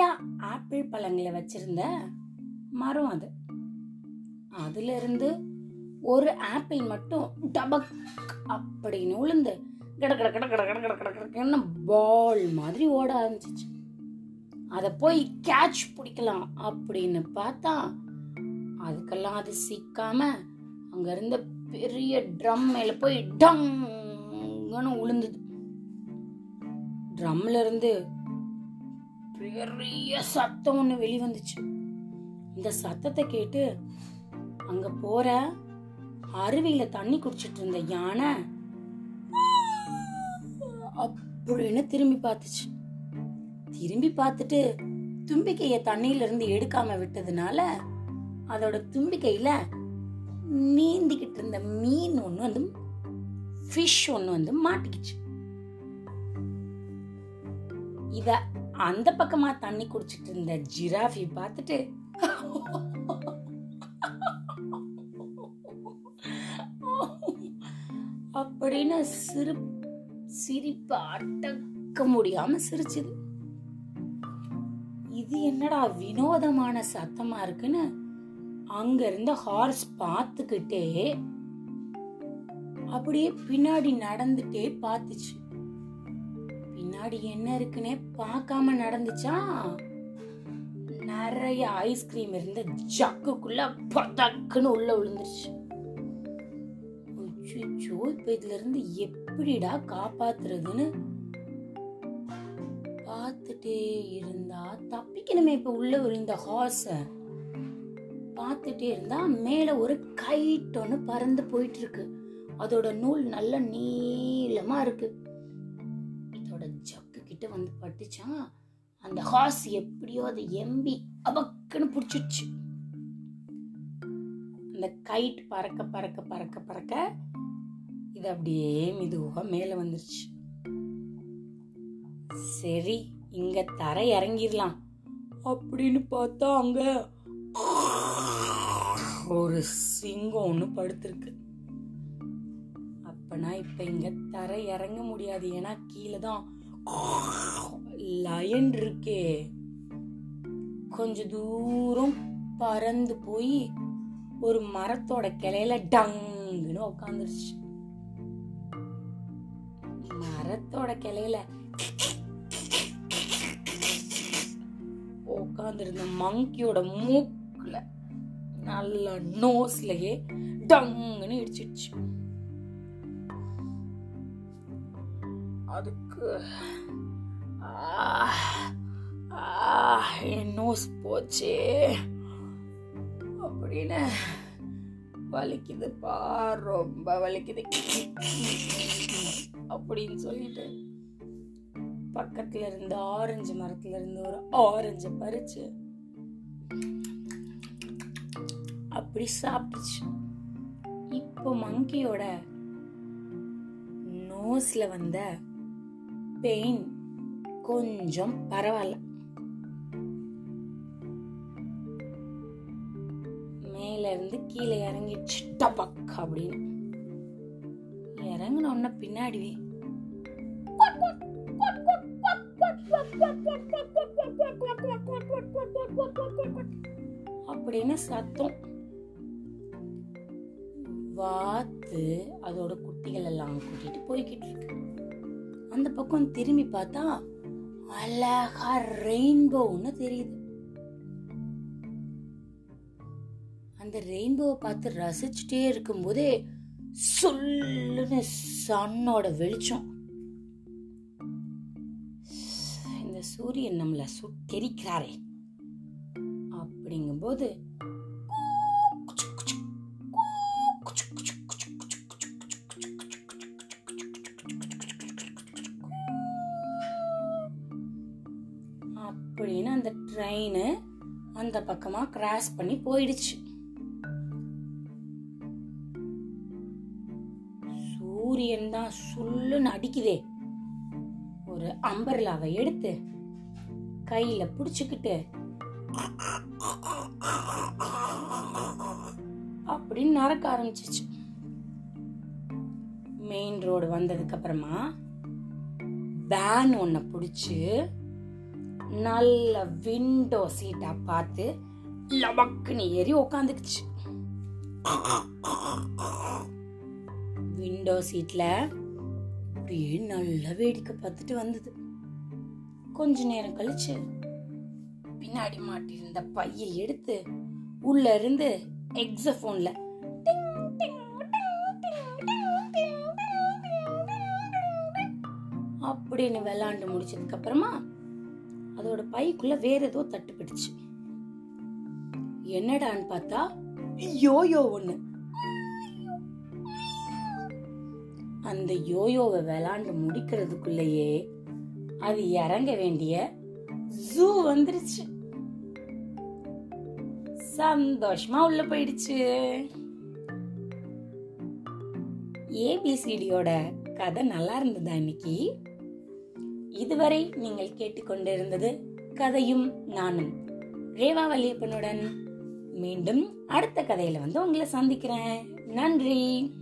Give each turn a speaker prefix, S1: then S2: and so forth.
S1: நிறையா ஆப்பிள் பழங்களை வச்சிருந்த மரம் அது. அதிலிருந்து ஒரு ஆப்பிள் மட்டும் டபக் அப்படின்னு உளுந்து கட கட கட கட கட கட கட கடன்னு பால் மாதிரி ஓட ஆரம்பிச்சிச்சு. அதை போய் கேட்ச் பிடிக்கலாம் அப்படின்னு பார்த்தா அதுக்கெல்லாம் அது சிக்காம அங்க இருந்த பெரிய ட்ரம் மேல போய் டங்குன்னு உளுந்துது. ட்ரம்ல இருந்து பெரிய சத்தம் ஒண்ணு வெளிவந்துச்சு. இந்த சத்தத்தை கேட்டு அங்க போற அருவியில தண்ணி குடிச்சிட்டு இருந்த யானை அப்படின்னு திரும்பி பார்த்துச்சு. திரும்பி பார்த்துட்டு தும்பிக்கைய தண்ணியில இருந்து எடுக்காம விட்டதுனால அதோட தும்பிக்கையில நீந்திக்கிட்டு இருந்த மீன் ஒண்ணு வந்து ஃபிஷ் ஒண்ணு வந்து மாட்டிக்கிச்சு. இத அந்த பக்கமா தண்ணி குடிச்சிட்டு இருந்த ஜிராஃபி பார்த்துட்டு அப்படின்னு சிறு சிரிப்பு அடக்க முடியாம சிரிச்சுது. இது என்னடா வினோதமான சத்தமா இருக்குன்னு அங்க இருந்த ஹார்ஸ் பார்த்துக்கிட்டே அப்படியே பின்னாடி நடந்துட்டே பார்த்துச்சு. பின்னாடி என்ன இருக்குன்னே பார்க்காம நடந்துச்சா? நிறைய ஐஸ்கிரீம் இருந்த ஜக்குக்குள்ள பதக்குன்னு உள்ள விழுந்துருச்சு. அச்சோ இப்ப இதுல இருந்து எப்படிடா காப்பாத்துறதுன்னு பார்த்துட்டே இருந்தா தப்பிக்கணுமே இப்ப உள்ள விழுந்த ஹார்ஸ பார்த்துட்டே இருந்தா மேல ஒரு கைட் ஒன்று பறந்து போயிட்டு இருக்கு. அதோட நூல் நல்ல நீளமா இருக்கு. கிட்ட வந்து பட்டுச்சா அந்த ஹார்ஸ் எப்படியோ அதை எம்பி அபக்குன்னு பிடிச்சிடுச்சு. அந்த கைட் பறக்க பறக்க பறக்க பறக்க இது அப்படியே மெதுவாக மேலே வந்துருச்சு. சரி இங்க தரை இறங்கிடலாம் அப்படின்னு பார்த்தா அங்க ஒரு சிங்கம் ஒன்று படுத்திருக்கு. அப்பனா இப்ப இங்க தரை இறங்க முடியாது. ஏன்னா கீழே தான் லயன் இருக்கே. கொஞ்ச தூரம் பறந்து போய் ஒரு மரத்தோட கிளையில டங்குன்னு உட்காந்துருச்சு மரத்தோட கிளையில உட்காந்துருந்த மங்கியோட மூக்குல நல்ல நோஸ்லயே டங்குன்னு இடிச்சிடுச்சு. அதுக்கு என் நோஸ் போச்சே. அப்படின்னு வலிக்குதுப்பா ரொம்ப வலிக்குது. அப்படின்னு சொல்லிட்டு பக்கத்துல இருந்து ஆரஞ்சு மரத்துல இருந்து ஒரு ஆரஞ்சு பறிச்சு அப்படி சாப்பிட்டுச்சு இப்போ மங்கியோட நோஸ்ல வந்த பெயின் கொஞ்சம் பரவாயில்ல மேல இருந்து கீழே இறங்கிடுச்சு டபக் அப்படின்னு இறங்கின உடனே பின்னாடி அப்படின்னு சத்தம் வாத்து அதோட குட்டிகள் எல்லாம் கூட்டிட்டு போய்கிட்டு இருக்கு அந்த பக்கம் திரும்பி பார்த்தா அழகா ரெயின்போன்னு தெரியுது. அந்த ரெயின்போவை பார்த்து ரசிச்சுட்டே இருக்கும்போதே சொல்லுன்னு சன்னோட வெளிச்சம். இந்த சூரியன் நம்மளை சுட்டெரிக்கிறாரே. அப்படிங்கும்போது அப்படின்னு அந்த ட்ரெயின் அந்த பக்கமா கிராஸ் பண்ணி போயிடுச்சு. சூரியன் தான் சுள்ளுன்னு அடிக்குதே. ஒரு அம்பர்லாவை எடுத்து கையில புடிச்சுக்கிட்டு அப்படின்னு நடக்க ஆரம்பிச்சிச்சு மெயின் ரோடு வந்ததுக்கு அப்புறமா வேன் ஒன்ன பிடிச்சி நல்ல விண்டோ சீட்டா பார்த்து லபக்குன்னு ஏறி உக்காந்துக்குச்சு விண்டோ சீட்ல அப்படியே நல்லா வேடிக்கை பார்த்துட்டு வந்தது கொஞ்ச நேரம் கழிச்சு பின்னாடி மாட்டிருந்த பையை எடுத்து உள்ள இருந்து எக்ஸபோன்ல அப்படின்னு விளாண்டு முடிச்சதுக்கு அப்புறமா அதோட பைக்குள்ள வேற ஏதோ தட்டுப்பிடிச்சு என்னடான்னு பார்த்தா யோயோ ஒண்ணு. அந்த யோயோவை விளாண்டு முடிக்கிறதுக்குள்ளேயே அது இறங்க வேண்டிய ஜூ வந்துருச்சு. சந்தோஷமா உள்ள போயிடுச்சு. ஏபிசிடியோட கதை நல்லா இருந்ததா இன்னைக்கு? இதுவரை நீங்கள் கேட்டுக்கொண்டிருந்தது கதையும் நானும். ரேவா வல்லியப்பனுடன் மீண்டும் அடுத்த கதையில வந்து உங்களை சந்திக்கிறேன். நன்றி.